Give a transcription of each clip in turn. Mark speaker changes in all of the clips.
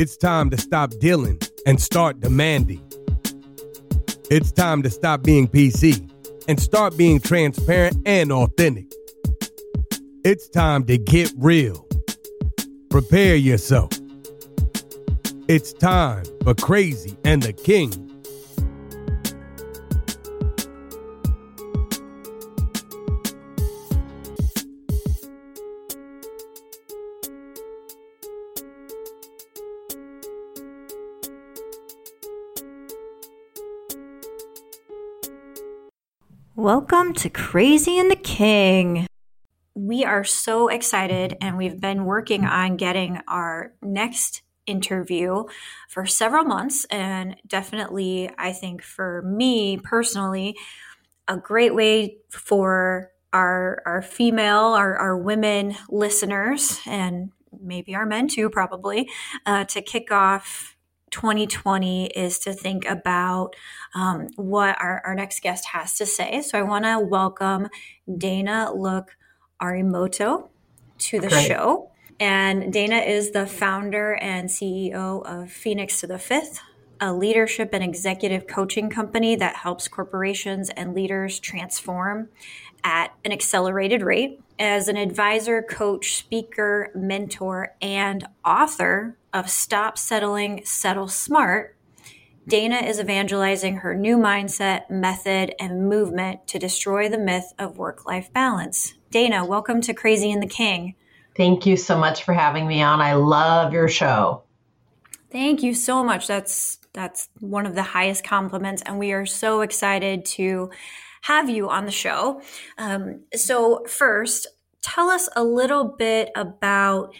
Speaker 1: It's time to stop dealing and start demanding. It's time to stop being PC and start being transparent and authentic. It's time to get real. Prepare yourself. It's time for Crazy and the King.
Speaker 2: Welcome to Crazy and the King. We are so excited, and we've been working on getting our next interview for several months. And definitely, I think for me personally, a great way for our, our female, our, our women listeners, and maybe our men too, probably, uh, to kick off 2020 is to think about um, what our, our next guest has to say. So I want to welcome Dana Look Arimoto to the show. And Dana is the founder and CEO of Phoenix to the Fifth, a leadership and executive coaching company that helps corporations and leaders transform at an accelerated rate. As an advisor, coach, speaker, mentor, and author of Stop Settling, Settle Smart, Dana is evangelizing her new mindset, method, and movement to destroy the myth of work life balance. Dana, welcome to Crazy and the King.
Speaker 3: Thank you so much for having me on. I love your show.
Speaker 2: Thank you so much. That's that's one of the highest compliments and we are so excited to have you on the show. Um, so, first, tell us a little bit about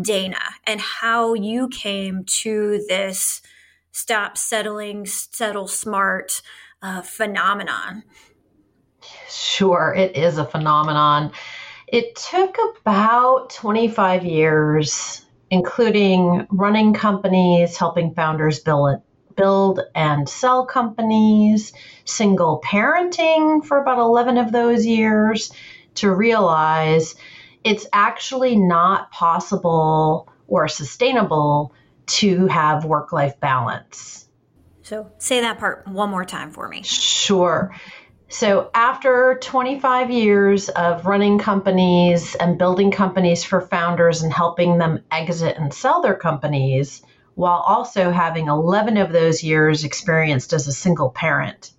Speaker 2: Dana and how you came to this stop settling, settle smart uh, phenomenon.
Speaker 3: Sure, it is a phenomenon. It took about 25 years, including running companies, helping founders build build and sell companies, single parenting for about 11 of those years, to realize it's actually not possible or sustainable to have work life balance.
Speaker 2: So, say that part one more time for me.
Speaker 3: Sure. So, after 25 years of running companies and building companies for founders and helping them exit and sell their companies, while also having 11 of those years experienced as a single parent,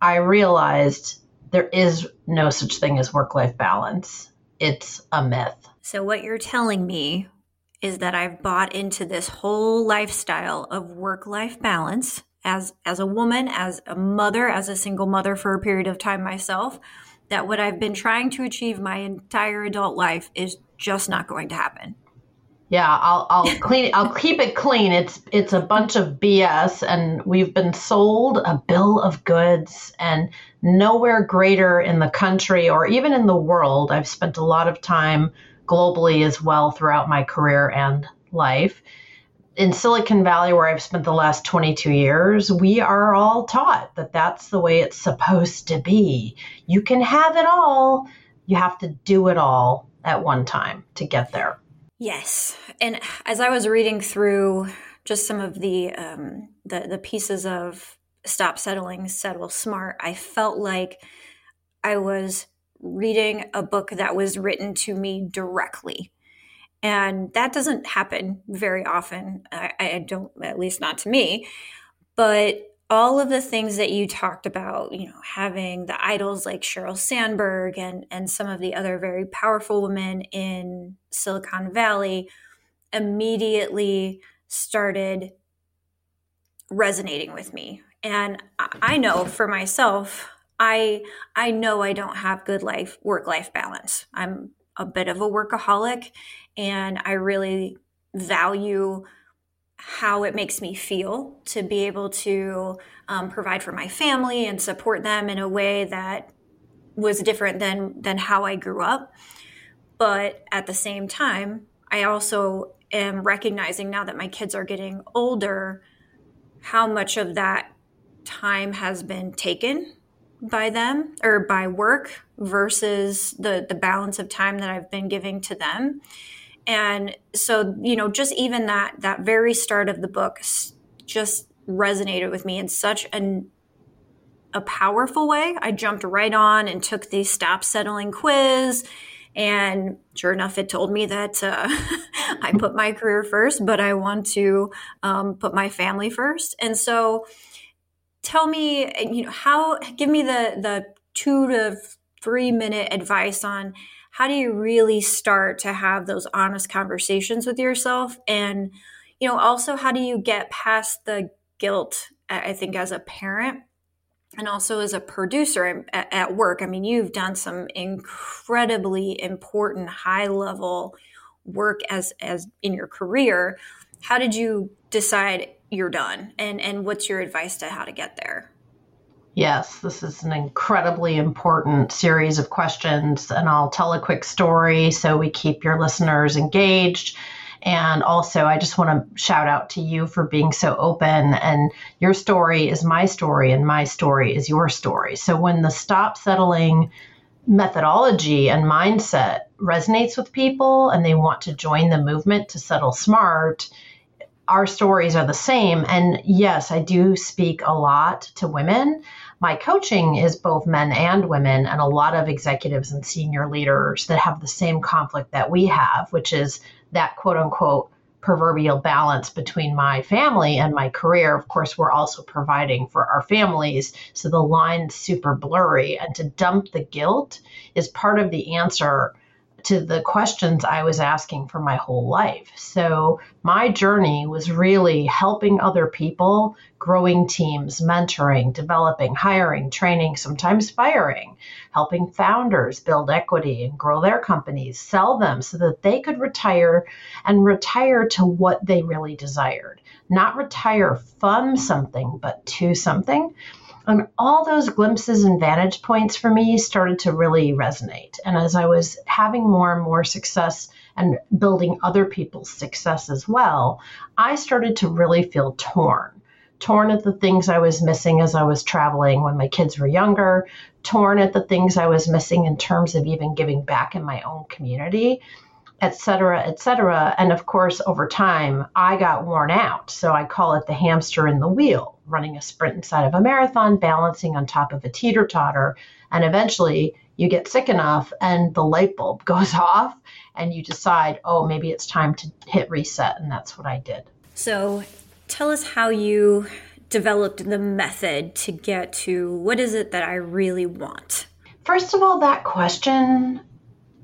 Speaker 3: I realized there is no such thing as work life balance. It's a myth.
Speaker 2: So, what you're telling me is that I've bought into this whole lifestyle of work life balance as, as a woman, as a mother, as a single mother for a period of time myself, that what I've been trying to achieve my entire adult life is just not going to happen.
Speaker 3: Yeah, I'll I'll clean I'll keep it clean. It's it's a bunch of BS and we've been sold a bill of goods and nowhere greater in the country or even in the world. I've spent a lot of time globally as well throughout my career and life. In Silicon Valley where I've spent the last 22 years, we are all taught that that's the way it's supposed to be. You can have it all. You have to do it all at one time to get there.
Speaker 2: Yes, and as I was reading through just some of the um, the, the pieces of Stop Settling, Settle Smart, I felt like I was reading a book that was written to me directly. And that doesn't happen very often. I, I don't, at least not to me. But all of the things that you talked about, you know, having the idols like Sheryl Sandberg and and some of the other very powerful women in Silicon Valley immediately started resonating with me. And I know for myself, I I know I don't have good life work life balance. I'm a bit of a workaholic and I really value how it makes me feel to be able to um, provide for my family and support them in a way that was different than than how I grew up. But at the same time, I also am recognizing now that my kids are getting older how much of that time has been taken by them or by work versus the the balance of time that I've been giving to them And so, you know, just even that that very start of the book just resonated with me in such an a powerful way. I jumped right on and took the stop settling quiz. And sure enough, it told me that uh, I put my career first, but I want to um, put my family first. And so, tell me, you know, how give me the the two to three minute advice on how do you really start to have those honest conversations with yourself? And you know also how do you get past the guilt i think as a parent and also as a producer at, work? I mean you've done some incredibly important high level work as as in your career. How did you decide you're done? And and what's your advice to how to get there
Speaker 3: Yes, this is an incredibly important series of questions, and I'll tell a quick story so we keep your listeners engaged. And also, I just want to shout out to you for being so open. And your story is my story, and my story is your story. So, when the stop settling methodology and mindset resonates with people and they want to join the movement to settle smart, our stories are the same. And yes, I do speak a lot to women my coaching is both men and women, and a lot of executives and senior leaders that have the same conflict that we have, which is that quote unquote proverbial balance between my family and my career. Of course, we're also providing for our families, so the line's super blurry. And to dump the guilt is part of the answer to the questions I was asking for my whole life. So my journey was really helping other people, growing teams, mentoring, developing, hiring, training, sometimes firing, helping founders build equity and grow their companies, sell them so that they could retire and retire to what they really desired. Not retire from something, but to something. And all those glimpses and vantage points for me started to really resonate. And as I was having more and more success and building other people's success as well, I started to really feel torn. Torn at the things I was missing as I was traveling when my kids were younger, torn at the things I was missing in terms of even giving back in my own community et cetera, et cetera. And of course, over time, I got worn out. So I call it the hamster in the wheel, running a sprint inside of a marathon, balancing on top of a teeter totter. And eventually, you get sick enough and the light bulb goes off, and you decide, oh, maybe it's time to hit reset. And that's what I did.
Speaker 2: So tell us how you developed the method to get to what is it that I really want?
Speaker 3: First of all, that question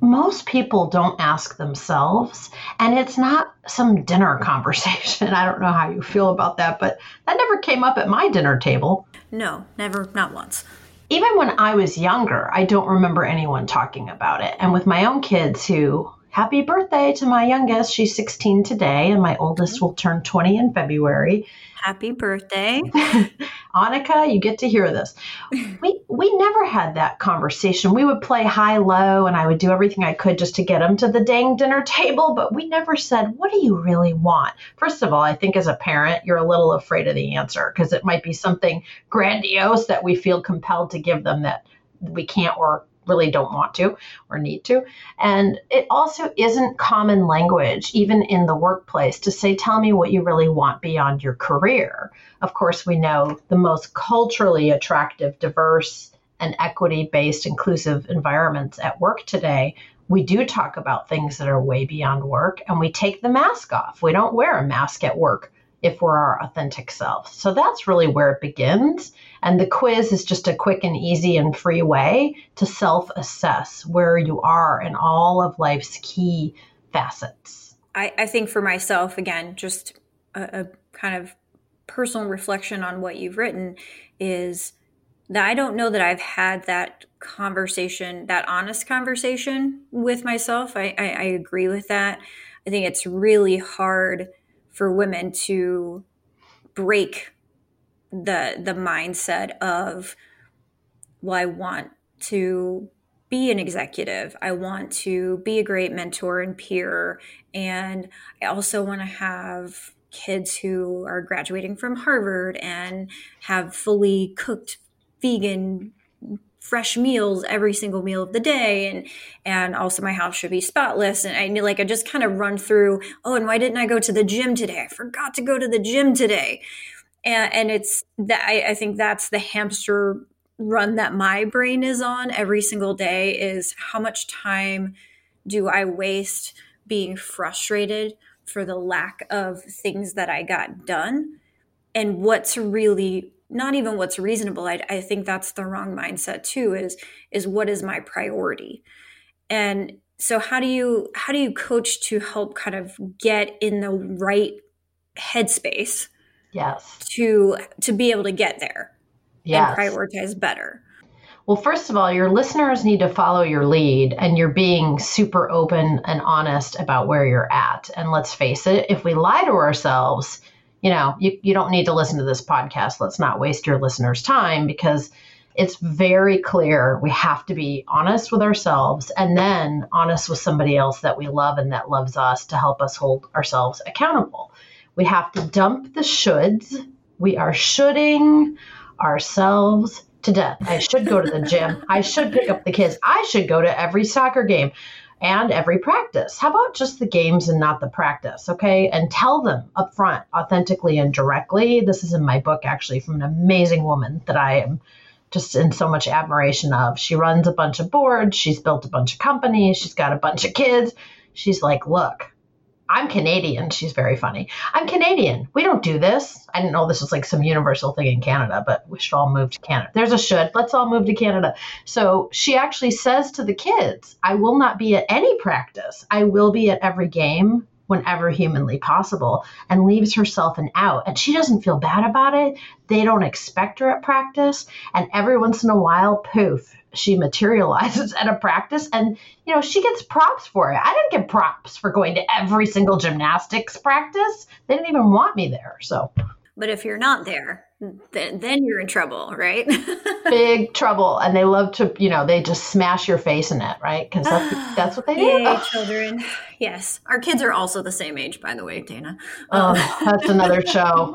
Speaker 3: most people don't ask themselves and it's not some dinner conversation. I don't know how you feel about that but that never came up at my dinner table.
Speaker 2: No never not once.
Speaker 3: Even when i was younger i don't remember anyone talking about it. And with my own kids who happy birthday to my youngest. She's 16 today and my oldest mm-hmm. will turn 20 in february
Speaker 2: Happy birthday.
Speaker 3: Annika, you get to hear this. We we never had that conversation. We would play high low and I would do everything I could just to get them to the dang dinner table, but we never said, "What do you really want?" First of all, I think as a parent, you're a little afraid of the answer because it might be something grandiose that we feel compelled to give them that we can't or really don't want to or need to. And it also isn't common language, even in the workplace, to say, tell me what you really want beyond your career. Of course, we know the most culturally attractive, diverse, and equity based inclusive environments at work today. We do talk about things that are way beyond work and we take the mask off. We don't wear a mask at work if we're our authentic self. So that's really where it begins. And the quiz is just a quick and easy and free way to self assess where you are in all of life's key facets.
Speaker 2: I, I think for myself, again, just a, a kind of personal reflection on what you've written is that I don't know that I've had that conversation, that honest conversation with myself. I, I, I agree with that. I think it's really hard for women to break the the mindset of well i want to be an executive. I want to be a great mentor and peer. And i also want to have kids who are graduating from harvard and have fully cooked vegan fresh meals every single meal of the day and and also my house should be spotless. And I like I just kind of run through oh and why didn't I go to the gym today? I forgot to go to the gym today. And, and it's that I, I think that's the hamster run that my brain is on every single day is how much time do I waste being frustrated for the lack of things that I got done and what's really not even what's reasonable I, I think that's the wrong mindset too is is what is my priority and so how do you how do you coach to help kind of get in the right headspace
Speaker 3: yes
Speaker 2: to to be able to get there yes. and prioritize better
Speaker 3: well, first of all, your listeners need to follow your lead and you're being super open and honest about where you're at. And let's face it, if we lie to ourselves, you know, you, you don't need to listen to this podcast. Let's not waste your listeners' time because it's very clear we have to be honest with ourselves and then honest with somebody else that we love and that loves us to help us hold ourselves accountable. We have to dump the shoulds. We are shoulding ourselves to death. I should go to the gym. I should pick up the kids. I should go to every soccer game and every practice. How about just the games and not the practice? Okay. And tell them up front, authentically and directly. This is in my book, actually, from an amazing woman that I am just in so much admiration of. She runs a bunch of boards, she's built a bunch of companies, she's got a bunch of kids. She's like, look, I'm Canadian. She's very funny. I'm Canadian. We don't do this. I didn't know this was like some universal thing in Canada, but we should all move to Canada. There's a should. Let's all move to Canada. So she actually says to the kids, I will not be at any practice. I will be at every game whenever humanly possible and leaves herself an out. And she doesn't feel bad about it. They don't expect her at practice. And every once in a while, poof, she materializes at a practice and you know she gets props for it. I didn't get props for going to every single gymnastics practice. They didn't even want me there so.
Speaker 2: But if you're not there then, then you're in trouble right?
Speaker 3: Big trouble. And they love to you know they just smash your face in it right? Because that's, that's what they do.
Speaker 2: Yay, children. Yes. Our kids are also the same age by the way dana.
Speaker 3: Um, oh that's another show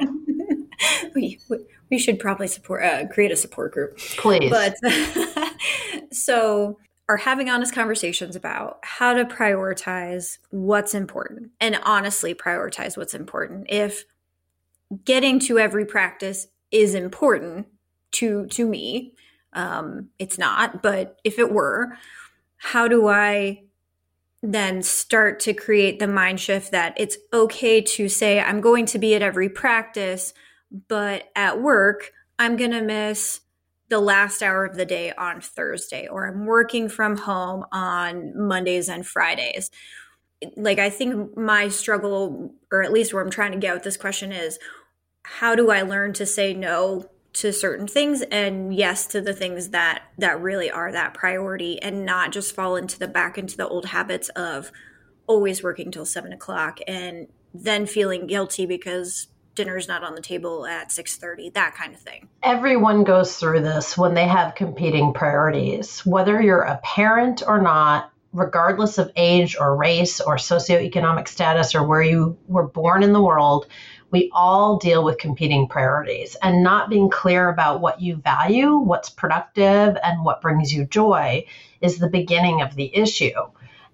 Speaker 2: we, we we should probably support uh, create a support group.
Speaker 3: Please.
Speaker 2: But so are having honest conversations about how to prioritize what's important and honestly prioritize what's important. If getting to every practice is important to to me um it's not but if it were how do i then start to create the mind shift that it's okay to say i'm going to be at every practice but at work, I'm going to miss the last hour of the day on Thursday, or I'm working from home on Mondays and Fridays. Like, I think my struggle, or at least where I'm trying to get with this question, is how do I learn to say no to certain things and yes to the things that that really are that priority and not just fall into the back into the old habits of always working till seven o'clock and then feeling guilty because dinner's not on the table at 6:30 that kind of thing.
Speaker 3: Everyone goes through this when they have competing priorities whether you're a parent or not regardless of age or race or socioeconomic status or where you were born in the world we all deal with competing priorities and not being clear about what you value what's productive and what brings you joy is the beginning of the issue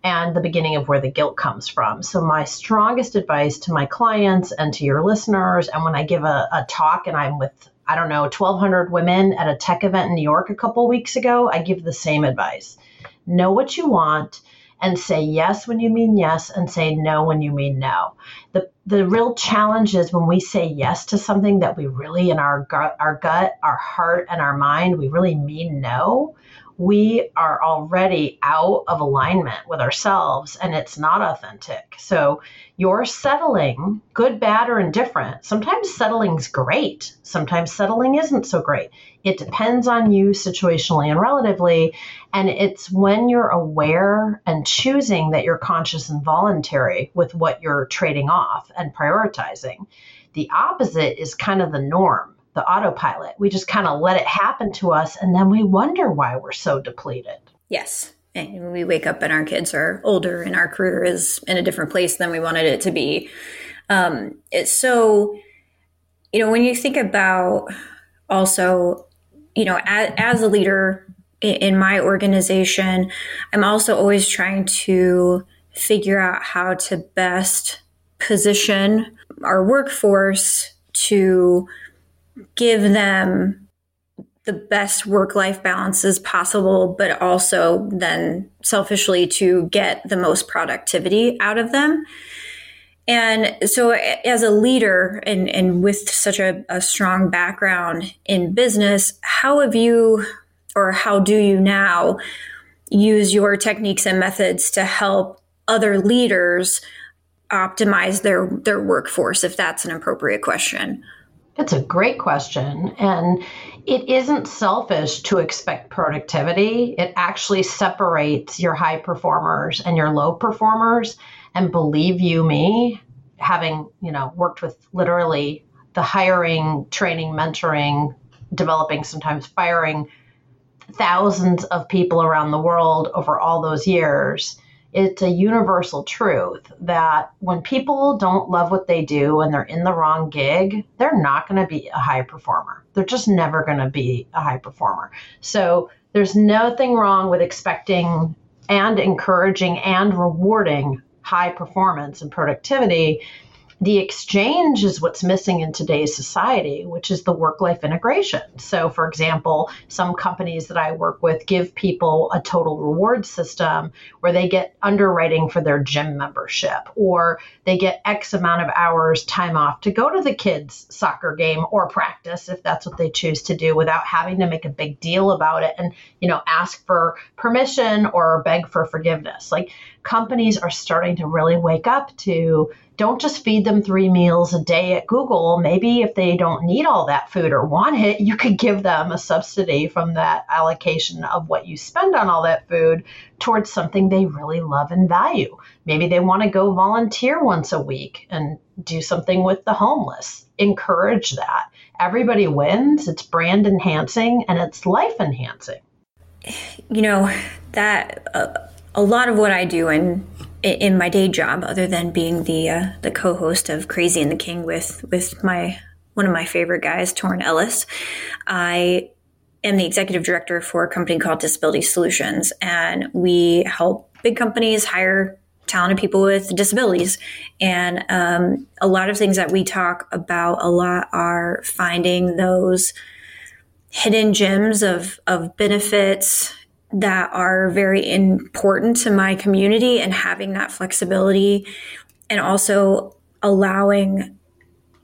Speaker 3: and the beginning of where the guilt comes from. So, my strongest advice to my clients and to your listeners, and when I give a, a talk and I'm with, I don't know, 1,200 women at a tech event in New York a couple weeks ago, I give the same advice. Know what you want and say yes when you mean yes and say no when you mean no. The the real challenge is when we say yes to something that we really in our gut, our gut, our heart and our mind we really mean no we are already out of alignment with ourselves and it's not authentic. So you're settling, good, bad, or indifferent. Sometimes settling's great, sometimes settling isn't so great. It depends on you situationally and relatively. And it's when you're aware and choosing that you're conscious and voluntary with what you're trading off and prioritizing. The opposite is kind of the norm the autopilot. We just kind of let it happen to us and then we wonder why we're so depleted.
Speaker 2: Yes. And we wake up and our kids are older and our career is in a different place than we wanted it to be. Um, it's so, you know, when you think about also, you know, as, as a leader in my organization, I'm also always trying to figure out how to best position our workforce to give them the best work life balances possible, but also then selfishly to get the most productivity out of them. And so, as a leader and, and with such a, a strong background in business, how have you or how do you now use your techniques and methods to help other leaders optimize their their workforce if that's an appropriate question
Speaker 3: it's a great question and it isn't selfish to expect productivity. It actually separates your high performers and your low performers and believe you me having you know worked with literally the hiring training mentoring developing sometimes firing thousands of people around the world over all those years, it's a universal truth that when people don't love what they do and they're in the wrong gig, they're not going to be a high performer. They're just never going to be a high performer. So there's nothing wrong with expecting and encouraging and rewarding high performance and productivity the exchange is what's missing in today's society, which is the work life integration. So, for example, some companies that I work with give people a total reward system where they get underwriting for their gym membership or they get X amount of hours time off to go to the kids' soccer game or practice if that's what they choose to do without having to make a big deal about it and, you know, ask for permission or beg for forgiveness. Like companies are starting to really wake up to don't just feed them three meals a day at Google. Maybe if they don't need all that food or want it, you could give them a subsidy from that allocation of what you spend on all that food towards something they really love and value. Maybe they want to go volunteer once a week and do something with the homeless. Encourage that. Everybody wins. It's brand enhancing and it's life enhancing.
Speaker 2: You know, that uh, a lot of what I do and in my day job, other than being the uh, the co-host of Crazy and the King with with my one of my favorite guys, Torin Ellis, I am the executive director for a company called Disability Solutions, and we help big companies hire talented people with disabilities. And um, a lot of things that we talk about a lot are finding those hidden gems of of benefits that are very important to my community and having that flexibility and also allowing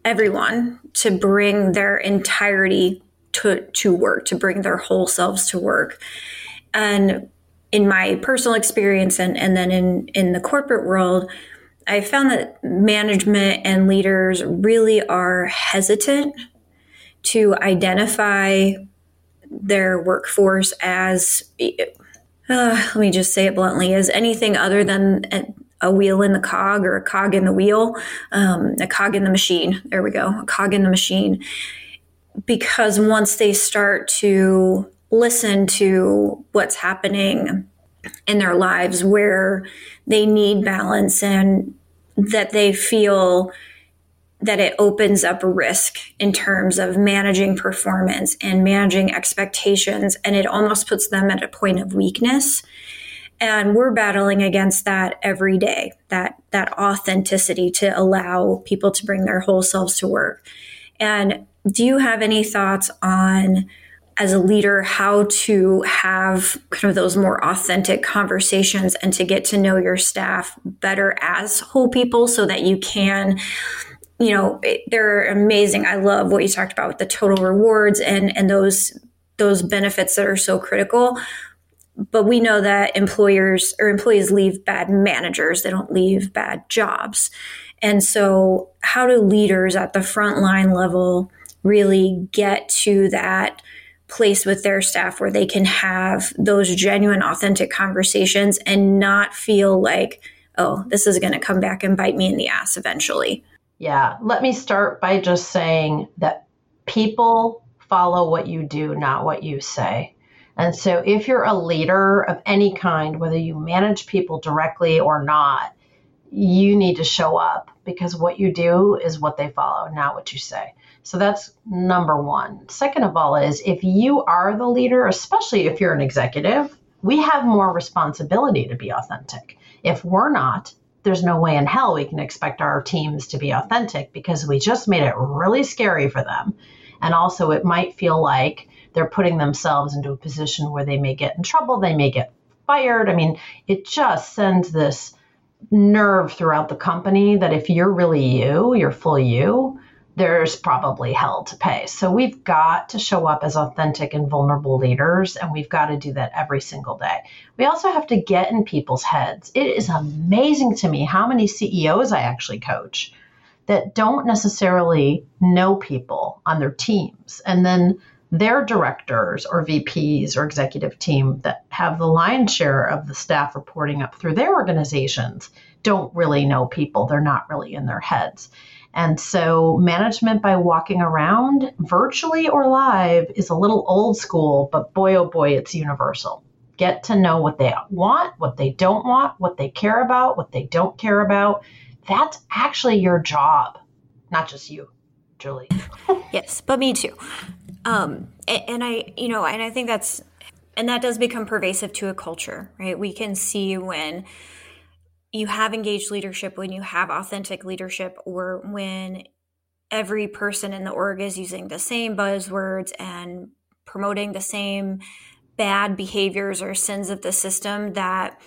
Speaker 2: everyone to bring their entirety to, to work, to bring their whole selves to work. And in my personal experience and, and then in, in the corporate world, I found that management and leaders really are hesitant to identify their workforce as, uh, let me just say it bluntly, as anything other than a wheel in the cog or a cog in the wheel, um, a cog in the machine. There we go, a cog in the machine. Because once they start to listen to what's happening in their lives where they need balance and that they feel that it opens up risk in terms of managing performance and managing expectations and it almost puts them at a point of weakness. And we're battling against that every day that that authenticity to allow people to bring their whole selves to work. And do you have any thoughts on as a leader how to have kind of those more authentic conversations and to get to know your staff better as whole people so that you can you know they're amazing. I love what you talked about with the total rewards and and those those benefits that are so critical. But we know that employers or employees leave bad managers. They don't leave bad jobs. And so how do leaders at the frontline level really get to that place with their staff where they can have those genuine authentic conversations and not feel like oh this is going to come back and bite me in the ass eventually
Speaker 3: yeah, let me start by just saying that people follow what you do, not what you say. And so, if you're a leader of any kind, whether you manage people directly or not, you need to show up because what you do is what they follow, not what you say. So that's number one. Second of all, is if you are the leader, especially if you're an executive, we have more responsibility to be authentic. If we're not, there's no way in hell we can expect our teams to be authentic because we just made it really scary for them. And also, it might feel like they're putting themselves into a position where they may get in trouble, they may get fired. I mean, it just sends this nerve throughout the company that if you're really you, you're full you, there's probably hell to pay. So we've got to show up as authentic and vulnerable leaders, and we've got to do that every single day. We also have to get in people's heads. It is amazing to me how many CEOs I actually coach that don't necessarily know people on their teams. And then their directors or VPs or executive team that have the lion's share of the staff reporting up through their organizations don't really know people. They're not really in their heads. And so, management by walking around, virtually or live, is a little old school, but boy, oh boy, it's universal. Get to know what they want, what they don't want, what they care about, what they don't care about. That's actually your job, not just you, Julie.
Speaker 2: yes, but me too. Um, and, and I, you know, and I think that's, and that does become pervasive to a culture, right? We can see when you have engaged leadership, when you have authentic leadership, or when every person in the org is using the same buzzwords and promoting the same bad behaviors or sins of the system that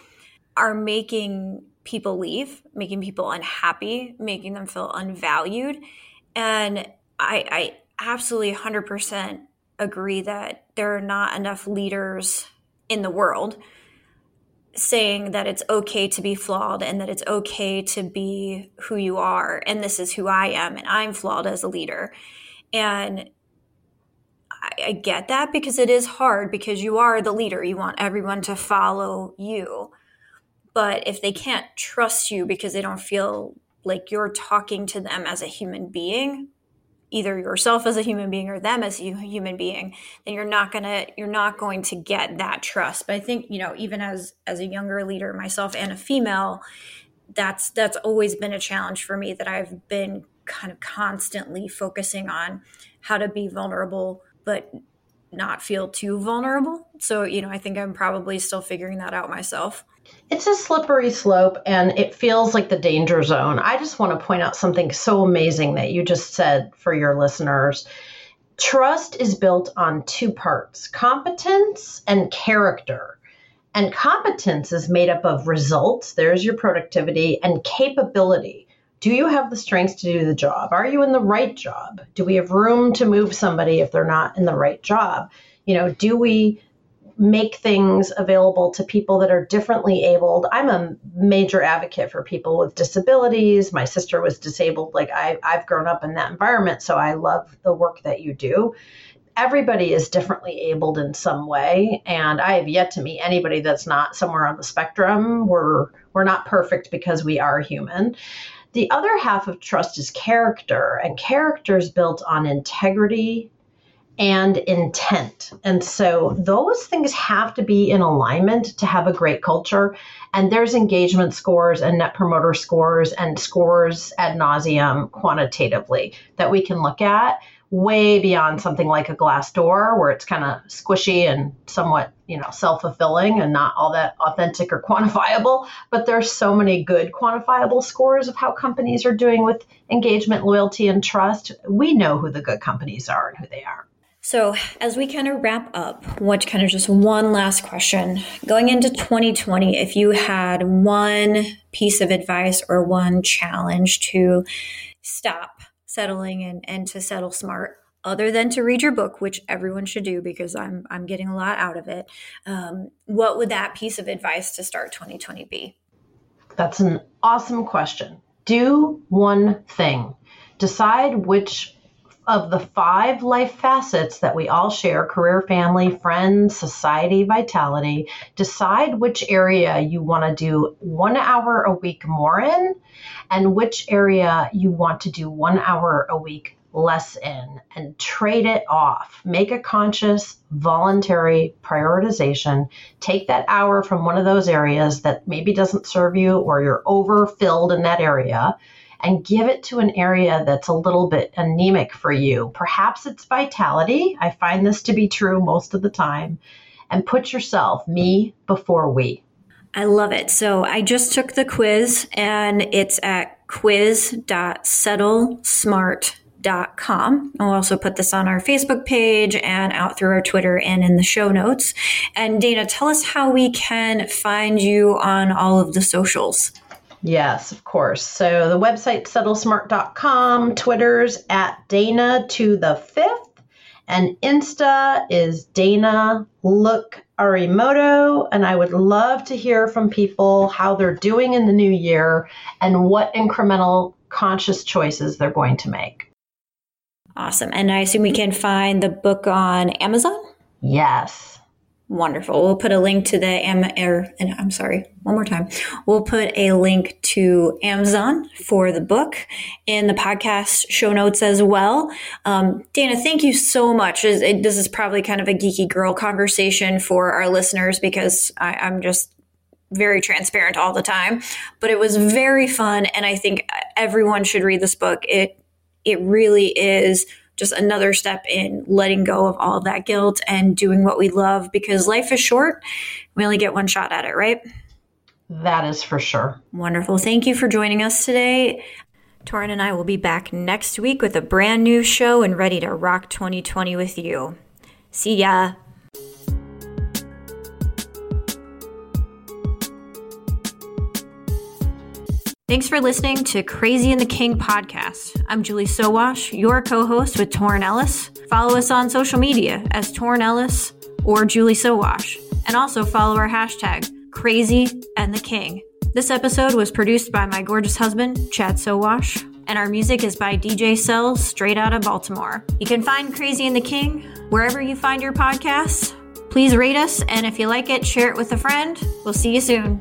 Speaker 2: are making people leave, making people unhappy, making them feel unvalued. And I, I absolutely 100% agree that there are not enough leaders in the world saying that it's okay to be flawed and that it's okay to be who you are and this is who I am and I'm flawed as a leader. And I, I, get that because it is hard because you are the leader. You want everyone to follow you. But if they can't trust you because they don't feel like you're talking to them as a human being, either yourself as a human being or them as a human being then you're not going to you're not going to get that trust. But i think you know even as as a younger leader myself and a female that's that's always been a challenge for me that i've been kind of constantly focusing on how to be vulnerable but not feel too vulnerable. So you know i think i'm probably still figuring that out myself
Speaker 3: it's a slippery slope and it feels like the danger zone. I just want to point out something so amazing that you just said for your listeners. Trust is built on two parts competence and character. And competence is made up of results, there's your productivity, and capability. Do you have the strengths to do the job? Are you in the right job? Do we have room to move somebody if they're not in the right job? You know, do we make things available to people that are differently abled. I'm a major advocate for people with disabilities. My sister was disabled. Like I, I've grown up in that environment, so I love the work that you do. Everybody is differently abled in some way, and I have yet to meet anybody that's not somewhere on the spectrum. We're we're not perfect because we are human. The other half of trust is character, and character is built on integrity, and intent. And so those things have to be in alignment to have a great culture. And there's engagement scores and net promoter scores and scores ad nauseum quantitatively that we can look at way beyond something like a Glassdoor where it's kind of squishy and somewhat you know self-fulfilling and not all that authentic or quantifiable but there's so many good quantifiable scores of how companies are doing with engagement loyalty and trust we know who the good companies are and who they are
Speaker 2: so, as we kind of wrap up, what kind of just one last question going into 2020, if you had one piece of advice or one challenge to stop settling and, and to settle smart, other than to read your book, which everyone should do because I'm I'm getting a lot out of it, um, what would that piece of advice to start 2020 be?
Speaker 3: That's an awesome question. Do one thing. Decide which of the five life facets that we all share career, family, friends, society, vitality decide which area you want to do one hour a week more in and which area you want to do one hour a week less in and trade it off. Make a conscious, voluntary prioritization. Take that hour from one of those areas that maybe doesn't serve you or you're overfilled in that area and give it to an area that's a little bit anemic for you. Perhaps it's vitality. I find this to be true most of the time. And put yourself, me before we.
Speaker 2: I love it. So I just took the quiz and it's at quiz.settlesmart.com. I'll also put this on our Facebook page and out through our Twitter and in the show notes. And Dana, tell us how we can find you on all of the socials.
Speaker 3: Yes, of course. So the website settlesmart.com, Twitter's at Dana to the fifth, and Insta is Dana Look Arimoto. And I would love to hear from people how they're doing in the new year and what incremental conscious choices they're going to make.
Speaker 2: Awesome. And I assume we can find the book on Amazon?
Speaker 3: Yes.
Speaker 2: Wonderful. We'll put a link to the Am er, I'm sorry, one more time. We'll put a link to Amazon for the book in the podcast show notes as well. Um, Dana, thank you so much. This is probably kind of a geeky girl conversation for our listeners because I, I'm just very transparent all the time. But it was very fun, and I think everyone should read this book. It it really is just another step in letting go of all of that guilt and doing what we love because life is short. We only get one shot at it, right?
Speaker 3: That is for sure.
Speaker 2: Wonderful. Thank you for joining us today. Torin and I will be back next week with a brand new show and ready to rock 2020 with you. See ya. Thanks for listening to Crazy and the King podcast. I'm Julie Sowash, your co host with Torin Ellis. Follow us on social media as Torin Ellis or Julie Sowash, and also follow our hashtag Crazy and the King. This episode was produced by my gorgeous husband, Chad Sowash, and our music is by DJ Cells, straight out of Baltimore. You can find Crazy and the King wherever you find your podcasts. Please rate us, and if you like it, share it with a friend. We'll see you soon.